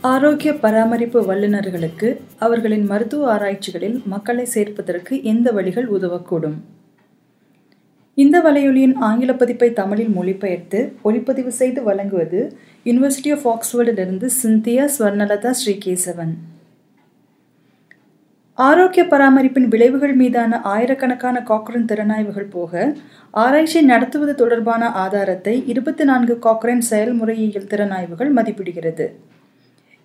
ஆரோக்கிய பராமரிப்பு வல்லுநர்களுக்கு அவர்களின் மருத்துவ ஆராய்ச்சிகளில் மக்களை சேர்ப்பதற்கு எந்த வழிகள் உதவக்கூடும்? இந்த வலையொலியின் ஆங்கில பதிப்பை தமிழில் மொழிபெயர்த்து ஒளிப்பதிவு செய்து வழங்குவது யுனிவர்சிட்டி ஆஃப் ஆக்ஸ்போர்டிலிருந்து சிந்தியா ஸ்வர்ணலதா ஸ்ரீகேசவன். ஆரோக்கிய பராமரிப்பின் விளைவுகள் மீதான ஆயிரக்கணக்கான காக்ரன் திறனாய்வுகள் போக ஆராய்ச்சி நடத்துவது தொடர்பான ஆதாரத்தை இருபத்தி நான்கு காக்ரன் செயல்முறையியல் திறனாய்வுகள் மதிப்பிடுகிறது.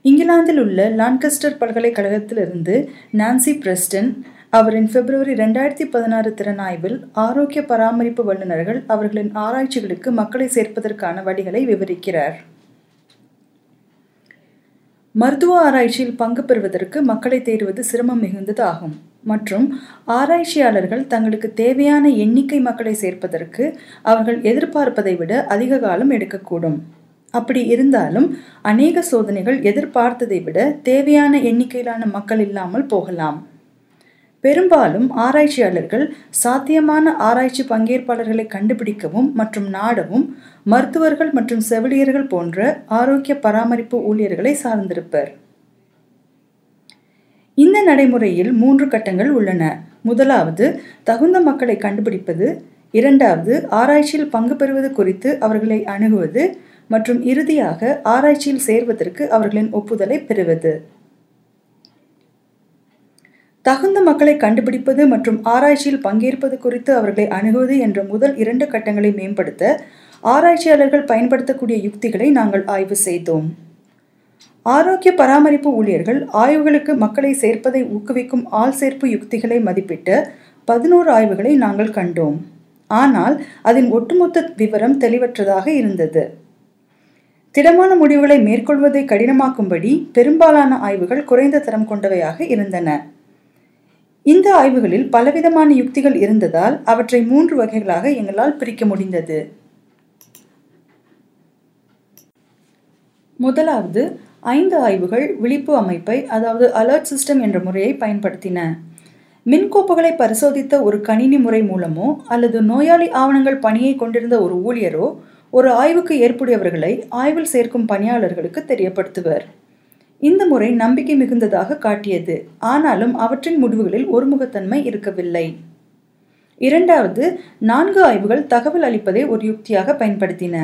இங்கிலாந்தில் உள்ள லான்கஸ்டர் பல்கலைக்கழகத்திலிருந்து நான்சி பிரஸ்டன் அவரின் பிப்ரவரி ரெண்டாயிரத்தி பதினாறு திறனாய்வில் ஆரோக்கிய பராமரிப்பு வல்லுநர்கள் அவர்களின் ஆராய்ச்சிகளுக்கு மக்களை சேர்ப்பதற்கான வழிகளை விவரிக்கிறார். மருத்துவ ஆராய்ச்சியில் பங்கு பெறுவதற்கு மக்களை தேடுவது சிரமம் மிகுந்தது ஆகும் மற்றும் ஆராய்ச்சியாளர்கள் தங்களுக்கு தேவையான எண்ணிக்கை மக்களை சேர்ப்பதற்கு அவர்கள் எதிர்பார்ப்பதை விட அதிக காலம் எடுக்கக்கூடும். அப்படி இருந்தாலும் அநேக சோதனைகள் எதிர்பார்த்ததை விட தேவையான எண்ணிக்கையிலான மக்கள் இல்லாமல் போகலாம். பெரும்பாலும் ஆராய்ச்சியாளர்கள் சாத்தியமான ஆராய்ச்சி பங்கேற்பாளர்களை கண்டுபிடிக்கவும் மற்றும் நாடவும் மருத்துவர்கள் மற்றும் செவிலியர்கள் போன்ற ஆரோக்கிய பராமரிப்பு ஊழியர்களை சார்ந்திருப்பர். இந்த நடைமுறையில் மூன்று கட்டங்கள் உள்ளன. முதலாவது தகுந்த மக்களை கண்டுபிடிப்பது. இரண்டாவது ஆராய்ச்சியில் பங்கு பெறுவது குறித்து அவர்களை அணுகுவது. மற்றும் இறுதியாக ஆராய்ச்சியில் சேர்வதற்கு அவர்களின் ஒப்புதலை பெறுவது. தகுந்த மக்களை கண்டுபிடிப்பது மற்றும் ஆராய்ச்சியில் பங்கேற்பது குறித்து அவர்களை அணுகுவது என்ற முதல் இரண்டு கட்டங்களை மேம்படுத்த ஆராய்ச்சியாளர்கள் பயன்படுத்தக்கூடிய யுக்திகளை நாங்கள் ஆய்வு செய்தோம். ஆரோக்கிய பராமரிப்பு ஊழியர்கள் ஆய்வுகளுக்கு மக்களை சேர்ப்பதை ஊக்குவிக்கும் ஆள் சேர்ப்பு யுக்திகளை மதிப்பிட்டு பதினோரு ஆய்வுகளை நாங்கள் கண்டோம். ஆனால் அதன் ஒட்டுமொத்த விவரம் தெளிவற்றதாக இருந்தது. திடமான முடிவுகளை மேற்கொள்வதை கடினமாக்கும்படி பெரும்பாலான ஆய்வுகள் குறைந்த தரம் கொண்டவையாக இருந்தன. இந்த ஆய்வுகளில் பலவிதமான யுக்திகள் இருந்ததால் அவற்றை மூன்று வகைகளாக எங்களால் பிரிக்க முடிந்தது. முதலாவது ஐந்து ஆய்வுகள் விழிப்பு அமைப்பை அதாவது அலர்ட் சிஸ்டம் என்ற முறையை பயன்படுத்தின. மின்கோப்புகளை பரிசோதித்த ஒரு கணினி முறை மூலமோ அல்லது நோயாளி ஆவணங்கள் பணியை கொண்டிருந்த ஒரு ஊழியரோ ஒரு ஆய்வுக்கு ஏற்புடையவர்களை ஆய்வில் சேர்க்கும் பணியாளர்களுக்கு தெரியப்படுத்துவர். இந்த முறை நம்பிக்கை மிகுந்ததாக காட்டியது. ஆனாலும் அவற்றின் முடிவுகளில் ஒருமுகத்தன்மை இருக்கவில்லை. இரண்டாவது நான்கு ஆய்வுகள் தகவல் அளிப்பதை ஒரு யுக்தியாக பயன்படுத்தின.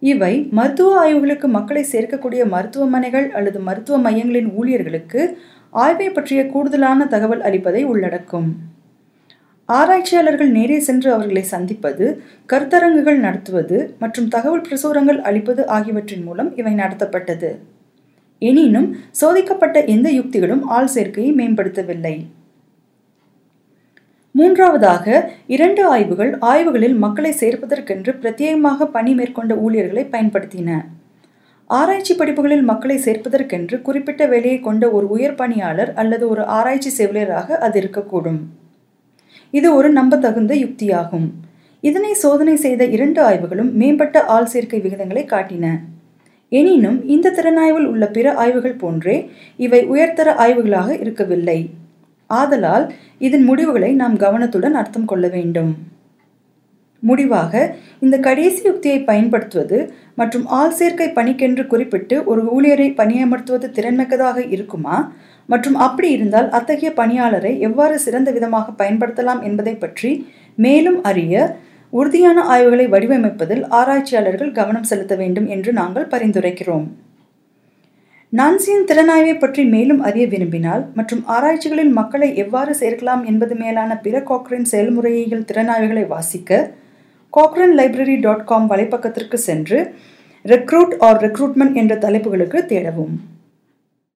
இவை மருத்துவ ஆய்வுகளுக்கு மக்களை சேர்க்கக்கூடிய மருத்துவமனைகள் அல்லது மருத்துவ மையங்களின் ஊழியர்களுக்கு ஆய்வை பற்றிய கூடுதலான தகவல் அளிப்பதை உள்ளடக்கும். ஆராய்ச்சியாளர்கள் நேரே சென்று அவர்களை சந்திப்பது கருத்தரங்குகள் நடத்துவது மற்றும் தகவல் பிரசுரங்கள் அளிப்பது ஆகியவற்றின் மூலம் இவை நடத்தப்பட்டது. எனினும் சோதிக்கப்பட்ட எந்த யுக்திகளும் ஆள் சேர்க்கையை மேம்படுத்தவில்லை. மூன்றாவதாக இரண்டு ஆய்வுகள் ஆய்வுகளில் மக்களை சேர்ப்பதற்கென்று பிரத்யேகமாக பணி மேற்கொண்ட ஊழியர்களை பயன்படுத்தின. ஆராய்ச்சி படிப்புகளில் மக்களை சேர்ப்பதற்கென்று குறிப்பிட்ட வேலையை கொண்ட ஒரு உயர் பணியாளர் அல்லது ஒரு ஆராய்ச்சி செவிலியராக அது இருக்கக்கூடும். இது ஒரு நம்பத்தகுந்த யுக்தியாகும். இதனை சோதனை செய்த இரண்டு ஆய்வுகளும் மேம்பட்ட ஆள் சேர்க்கை விகிதங்களை காட்டின. எனினும் இந்த திறனாய்வில் உள்ள பிற ஆய்வுகள் போன்றே இவை உயர்தர ஆய்வுகளாக இருக்கவில்லை. ஆதலால் இதன் முடிவுகளை நாம் கவனத்துடன் அர்த்தம் கொள்ள வேண்டும். முடிவாக இந்த கடைசி யுக்தியை பயன்படுத்துவது மற்றும் ஆள் சேர்க்கை பணிக்கென்று குறிப்பிட்டு ஒரு ஊழியரை பணியமர்த்துவது திறன்மிக்கதாக இருக்குமா? மற்றும் அப்படி இருந்தால் அத்தகைய பணியாளரை எவ்வாறு சிறந்த விதமாக பயன்படுத்தலாம் என்பதை பற்றி மேலும் அறிய உறுதியான ஆய்வுகளை வடிவமைப்பதில் ஆராய்ச்சியாளர்கள் கவனம் செலுத்த வேண்டும் என்று நாங்கள் பரிந்துரைக்கிறோம். நான்சியின் திறனாய்வை பற்றி மேலும் அறிய விரும்பினால் மற்றும் ஆராய்ச்சிகளில் மக்களை எவ்வாறு சேர்க்கலாம் என்பது மேலான பிற காக்ரின் செயல்முறையியல் திறனாய்வுகளை வாசிக்க காக்ரன் லைப்ரரி டாட் காம் வலைப்பக்கத்திற்கு சென்று ரெக்ரூட் ஆர் ரெக்ரூட்மெண்ட் என்ற தலைப்புகளுக்கு தேடவும்.